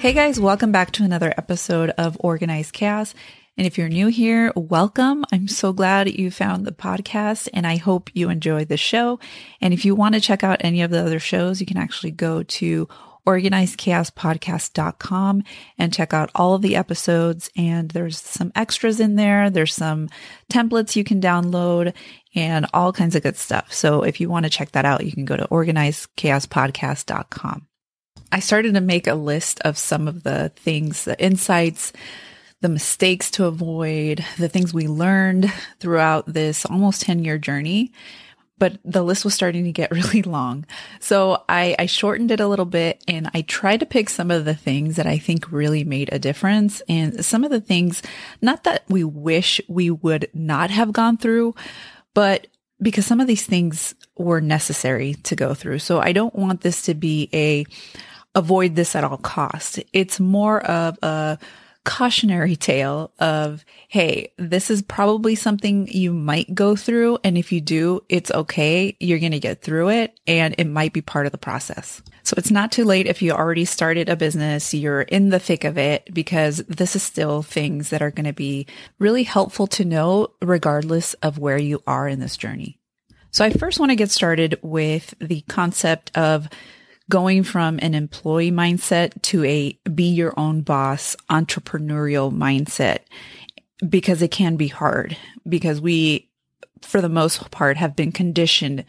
Hey guys, welcome back to another episode of Organized Chaos. And if you're new here, welcome. I'm so glad you found the podcast and I hope you enjoyed the show. And if you want to check out any of the other shows, you can actually go to organizedchaospodcast.com and check out all of the episodes. And there's some extras in there. There's some templates you can download and all kinds of good stuff. So if you want to check that out, you can go to organizedchaospodcast.com. I started to make a list of some of the things, the insights, the mistakes to avoid, the things we learned throughout this almost 10 year journey. But the list was starting to get really long. So I, I shortened it a little bit and I tried to pick some of the things that I think really made a difference and some of the things, not that we wish we would not have gone through, but because some of these things were necessary to go through. So I don't want this to be a avoid this at all costs. It's more of a cautionary tale of, Hey, this is probably something you might go through. And if you do, it's okay. You're going to get through it and it might be part of the process. So it's not too late if you already started a business, you're in the thick of it because this is still things that are going to be really helpful to know regardless of where you are in this journey. So I first want to get started with the concept of going from an employee mindset to a be your own boss entrepreneurial mindset because it can be hard because we, for the most part, have been conditioned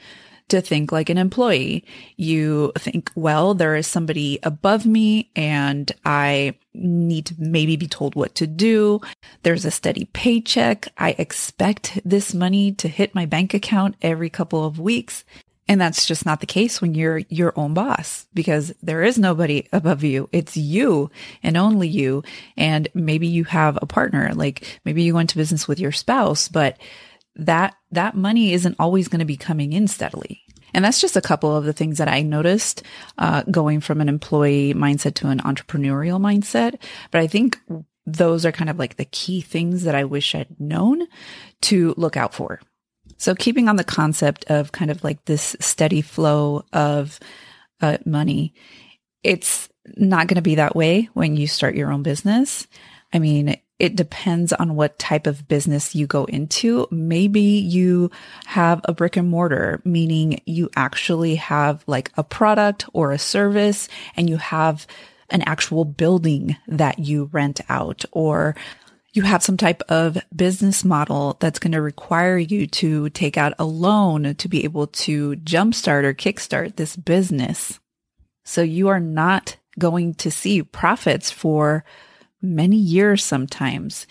to think like an employee. You think, well, there is somebody above me and I need to maybe be told what to do. There's a steady paycheck. I expect this money to hit my bank account every couple of weeks. And that's just not the case when you're your own boss because there is nobody above you. It's you and only you. And maybe you have a partner, like maybe you go into business with your spouse, but that, that money isn't always going to be coming in steadily. And that's just a couple of the things that I noticed, uh, going from an employee mindset to an entrepreneurial mindset. But I think those are kind of like the key things that I wish I'd known to look out for. So keeping on the concept of kind of like this steady flow of uh, money, it's not going to be that way when you start your own business. I mean, it depends on what type of business you go into. Maybe you have a brick and mortar, meaning you actually have like a product or a service and you have an actual building that you rent out or you have some type of business model that's going to require you to take out a loan to be able to jumpstart or kickstart this business. So you are not going to see profits for many years sometimes.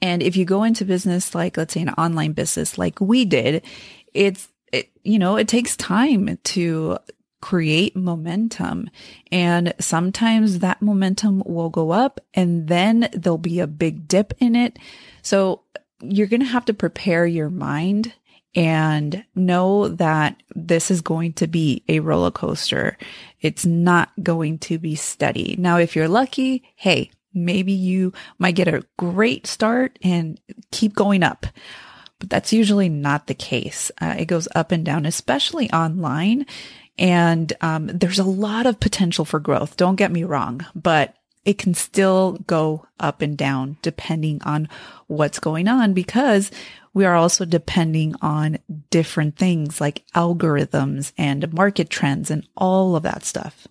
And if you go into business, like let's say an online business, like we did, it's, it, you know, it takes time to create momentum. And sometimes that momentum will go up and then there'll be a big dip in it. So you're going to have to prepare your mind and know that this is going to be a roller coaster. It's not going to be steady. Now, if you're lucky, hey, maybe you might get a great start and keep going up. But that's usually not the case. Uh, it goes up and down, especially online. And um, there's a lot of potential for growth. Don't get me wrong, but it can still go up and down depending on what's going on because we are also depending on different things like algorithms and market trends and all of that stuff.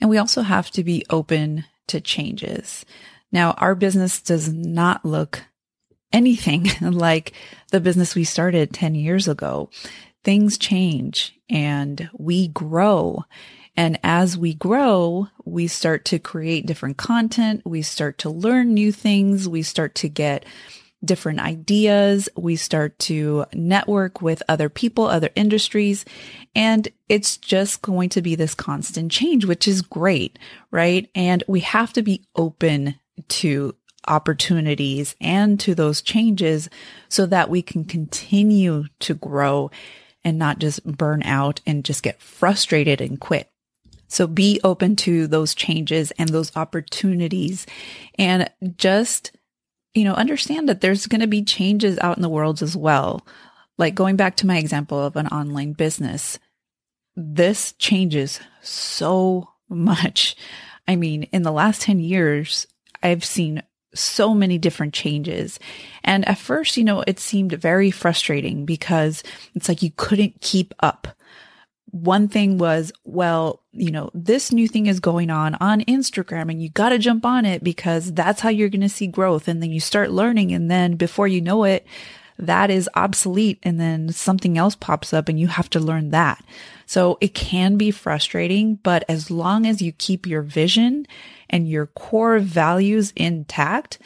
And we also have to be open to changes. Now, our business does not look anything like the business we started 10 years ago things change and we grow. And as we grow, we start to create different content. We start to learn new things. We start to get different ideas. We start to network with other people, other industries, and it's just going to be this constant change, which is great, right? And we have to be open to opportunities and to those changes so that we can continue to grow and not just burn out and just get frustrated and quit. So be open to those changes and those opportunities and just, you know, understand that there's going to be changes out in the world as well. Like going back to my example of an online business, this changes so much. I mean, in the last 10 years, I've seen so many different changes. And at first, you know, it seemed very frustrating because it's like you couldn't keep up. One thing was, well, you know, this new thing is going on on Instagram and you got to jump on it because that's how you're going to see growth. And then you start learning. And then before you know it, that is obsolete. And then something else pops up and you have to learn that. So it can be frustrating, but as long as you keep your vision and your core values intact,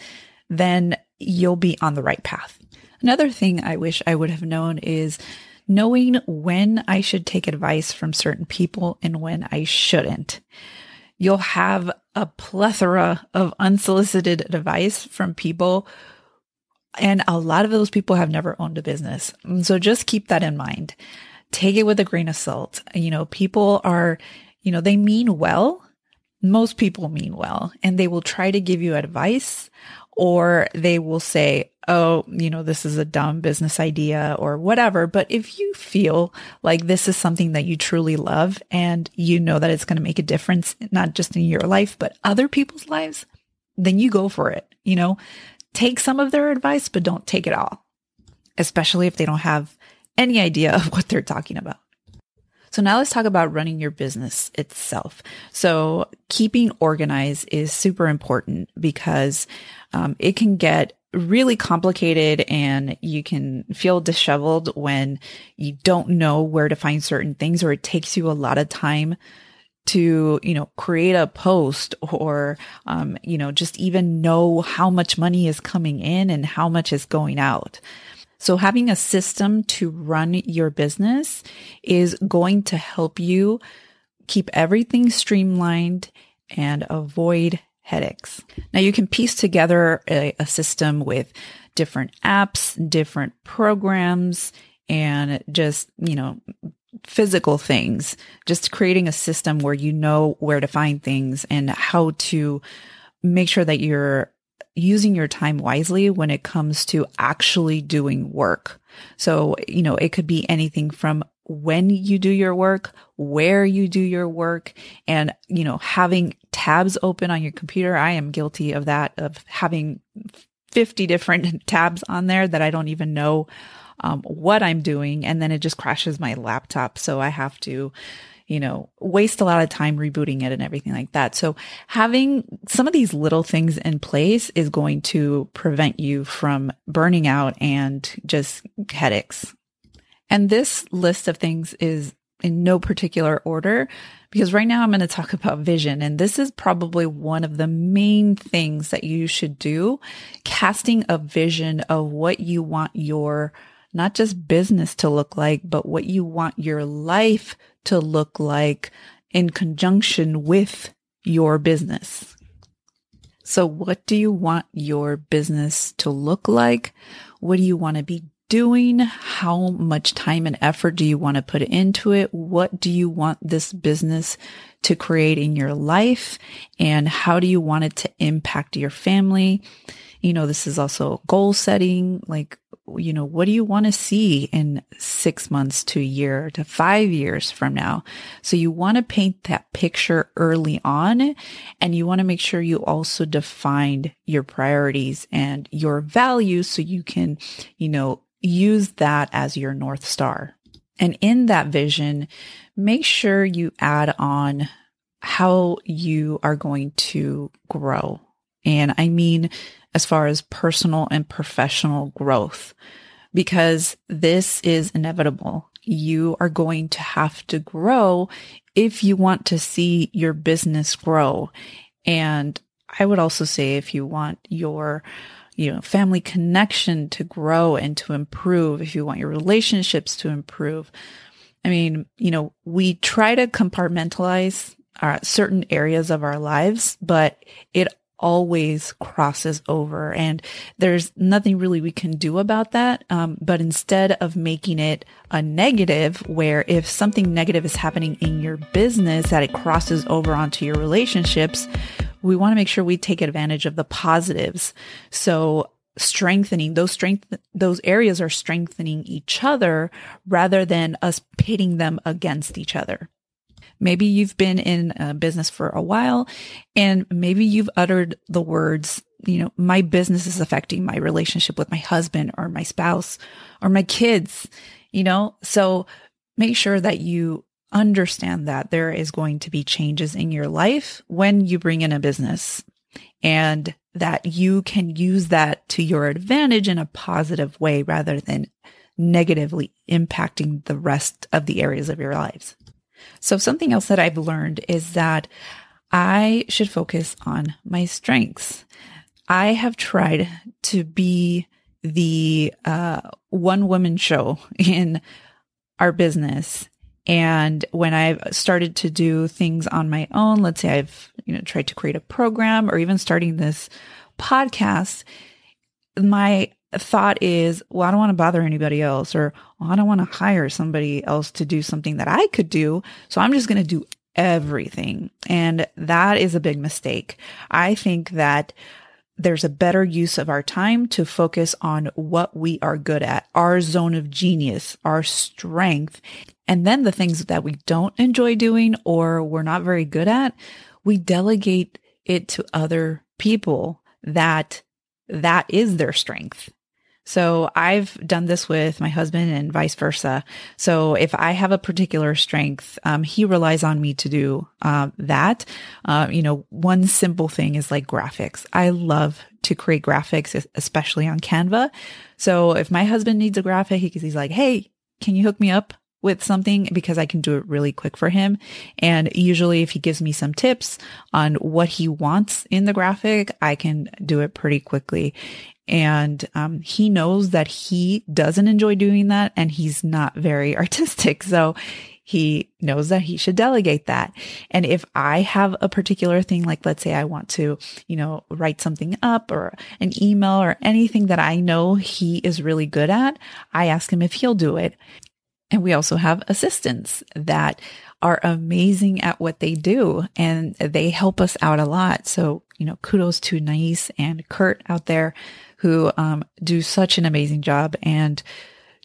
then you'll be on the right path. Another thing I wish I would have known is knowing when I should take advice from certain people and when I shouldn't. You'll have a plethora of unsolicited advice from people and a lot of those people have never owned a business. So just keep that in mind. Take it with a grain of salt. You know, people are, you know, they mean well, most people mean well and they will try to give you advice or they will say, Oh, you know, this is a dumb business idea or whatever. But if you feel like this is something that you truly love and you know that it's going to make a difference, not just in your life, but other people's lives, then you go for it. You know, take some of their advice, but don't take it all, especially if they don't have any idea of what they're talking about. So now let's talk about running your business itself. So keeping organized is super important because um, it can get really complicated and you can feel disheveled when you don't know where to find certain things or it takes you a lot of time to you know create a post or um, you know just even know how much money is coming in and how much is going out so having a system to run your business is going to help you keep everything streamlined and avoid headaches. Now you can piece together a, a system with different apps, different programs, and just, you know, physical things, just creating a system where you know where to find things and how to make sure that you're using your time wisely when it comes to actually doing work. So, you know, it could be anything from when you do your work, where you do your work, and, you know, having tabs open on your computer. I am guilty of that, of having 50 different tabs on there that I don't even know um, what I'm doing. And then it just crashes my laptop. So I have to you know, waste a lot of time rebooting it and everything like that. So having some of these little things in place is going to prevent you from burning out and just headaches. And this list of things is in no particular order because right now I'm going to talk about vision. And this is probably one of the main things that you should do. Casting a vision of what you want your not just business to look like, but what you want your life to look like in conjunction with your business. So what do you want your business to look like? What do you want to be doing? How much time and effort do you want to put into it? What do you want this business to create in your life? And how do you want it to impact your family? You know, this is also goal setting. Like, you know, what do you want to see in six months to a year to five years from now? So you want to paint that picture early on and you want to make sure you also define your priorities and your values so you can, you know, use that as your North Star. And in that vision, make sure you add on how you are going to grow. And I mean, as far as personal and professional growth, because this is inevitable. You are going to have to grow if you want to see your business grow. And I would also say if you want your you know, family connection to grow and to improve, if you want your relationships to improve. I mean, you know, we try to compartmentalize uh, certain areas of our lives, but it always crosses over and there's nothing really we can do about that. Um, but instead of making it a negative where if something negative is happening in your business that it crosses over onto your relationships, we want to make sure we take advantage of the positives. So strengthening those strength those areas are strengthening each other rather than us pitting them against each other maybe you've been in a business for a while and maybe you've uttered the words you know my business is affecting my relationship with my husband or my spouse or my kids you know so make sure that you understand that there is going to be changes in your life when you bring in a business and that you can use that to your advantage in a positive way rather than negatively impacting the rest of the areas of your lives. So something else that I've learned is that I should focus on my strengths. I have tried to be the uh, one woman show in our business and when I've started to do things on my own, let's say I've, you know, tried to create a program or even starting this podcast, my thought is, well, I don't want to bother anybody else or well, I don't want to hire somebody else to do something that I could do. So I'm just going to do everything. And that is a big mistake. I think that there's a better use of our time to focus on what we are good at, our zone of genius, our strength. And then the things that we don't enjoy doing or we're not very good at, we delegate it to other people that that is their strength. So I've done this with my husband and vice versa. So if I have a particular strength, um, he relies on me to do uh, that. Uh, you know, one simple thing is like graphics. I love to create graphics, especially on Canva. So if my husband needs a graphic, he's like, "Hey, can you hook me up?" with something because I can do it really quick for him. And usually if he gives me some tips on what he wants in the graphic, I can do it pretty quickly. And um, he knows that he doesn't enjoy doing that and he's not very artistic. So he knows that he should delegate that. And if I have a particular thing, like let's say I want to, you know, write something up or an email or anything that I know he is really good at, I ask him if he'll do it. And we also have assistants that are amazing at what they do and they help us out a lot. So, you know, kudos to Nais and Kurt out there who um, do such an amazing job and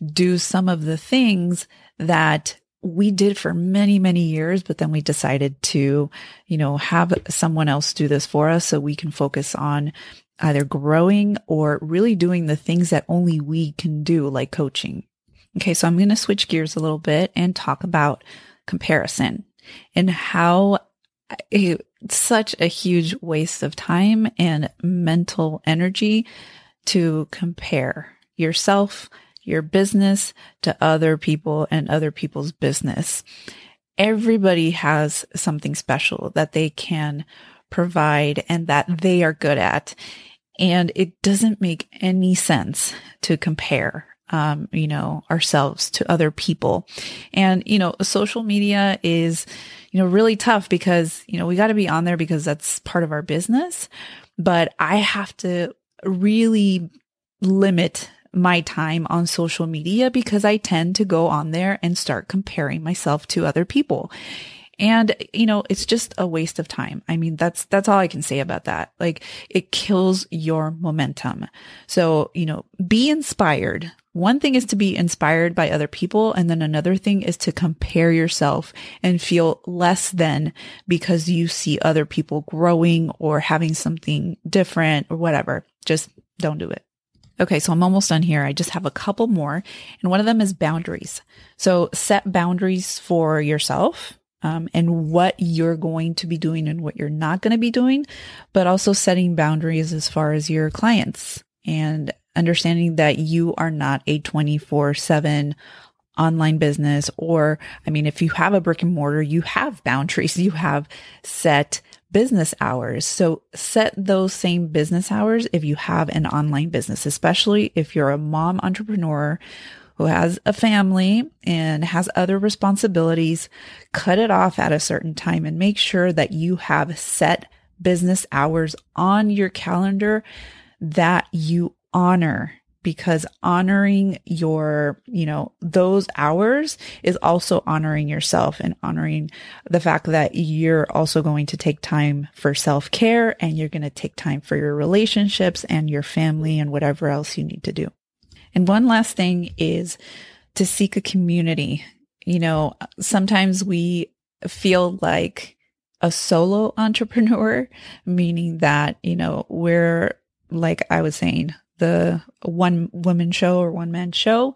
do some of the things that we did for many, many years, but then we decided to, you know, have someone else do this for us so we can focus on either growing or really doing the things that only we can do, like coaching. Okay, so I'm going to switch gears a little bit and talk about comparison and how it's such a huge waste of time and mental energy to compare yourself, your business to other people and other people's business. Everybody has something special that they can provide and that they are good at. And it doesn't make any sense to compare um, you know, ourselves to other people. And, you know, social media is, you know, really tough because, you know, we got to be on there because that's part of our business. But I have to really limit my time on social media because I tend to go on there and start comparing myself to other people. And, you know, it's just a waste of time. I mean, that's, that's all I can say about that. Like it kills your momentum. So, you know, be inspired. One thing is to be inspired by other people. And then another thing is to compare yourself and feel less than because you see other people growing or having something different or whatever. Just don't do it. Okay, so I'm almost done here. I just have a couple more, and one of them is boundaries. So set boundaries for yourself um, and what you're going to be doing and what you're not going to be doing, but also setting boundaries as far as your clients and understanding that you are not a 24 7 online business or I mean if you have a brick and mortar you have boundaries you have set business hours. So set those same business hours if you have an online business especially if you're a mom entrepreneur who has a family and has other responsibilities cut it off at a certain time and make sure that you have set business hours on your calendar that you honor because honoring your, you know, those hours is also honoring yourself and honoring the fact that you're also going to take time for self care and you're going to take time for your relationships and your family and whatever else you need to do. And one last thing is to seek a community. You know, sometimes we feel like a solo entrepreneur, meaning that, you know, we're like I was saying, the one woman show or one man show.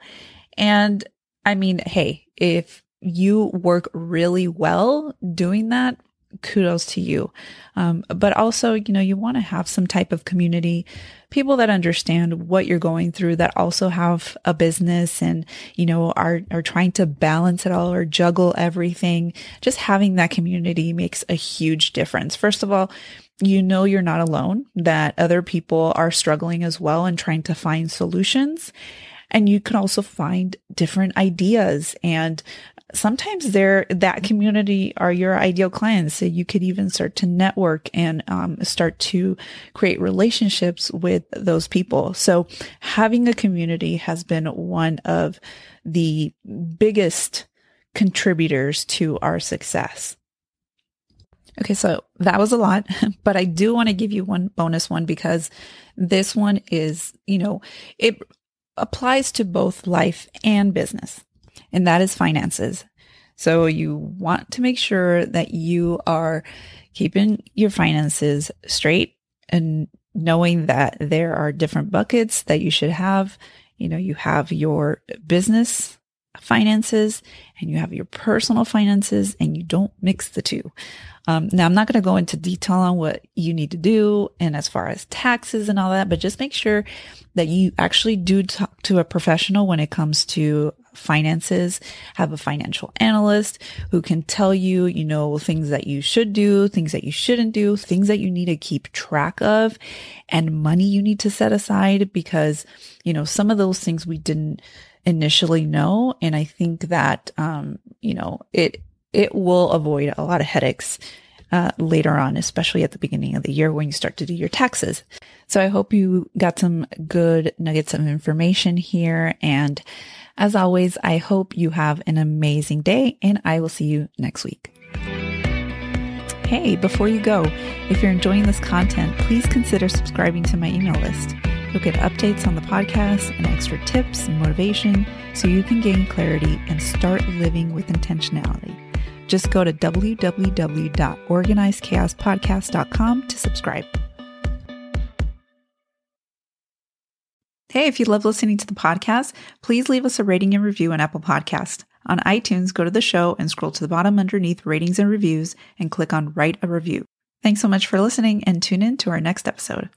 And I mean, hey, if you work really well doing that, kudos to you. Um, but also, you know, you want to have some type of community, people that understand what you're going through, that also have a business and, you know, are, are trying to balance it all or juggle everything. Just having that community makes a huge difference. First of all, you know you're not alone, that other people are struggling as well and trying to find solutions. And you can also find different ideas and sometimes they're that community are your ideal clients. So you could even start to network and um, start to create relationships with those people. So having a community has been one of the biggest contributors to our success. Okay, so that was a lot, but I do want to give you one bonus one because this one is, you know, it applies to both life and business, and that is finances. So you want to make sure that you are keeping your finances straight and knowing that there are different buckets that you should have. You know, you have your business finances and you have your personal finances and you don't mix the two. Um, now, I'm not going to go into detail on what you need to do and as far as taxes and all that, but just make sure that you actually do talk to a professional when it comes to finances. Have a financial analyst who can tell you, you know, things that you should do, things that you shouldn't do, things that you need to keep track of, and money you need to set aside because, you know, some of those things we didn't initially know. And I think that, um, you know, it, it will avoid a lot of headaches uh, later on, especially at the beginning of the year when you start to do your taxes. So I hope you got some good nuggets of information here. And as always, I hope you have an amazing day and I will see you next week. Hey, before you go, if you're enjoying this content, please consider subscribing to my email list. You'll get updates on the podcast and extra tips and motivation so you can gain clarity and start living with intentionality. Just go to www.organizedchaospodcast.com to subscribe. Hey, if you love listening to the podcast, please leave us a rating and review on Apple Podcast. On iTunes, go to the show and scroll to the bottom underneath ratings and reviews and click on write a review. Thanks so much for listening and tune in to our next episode.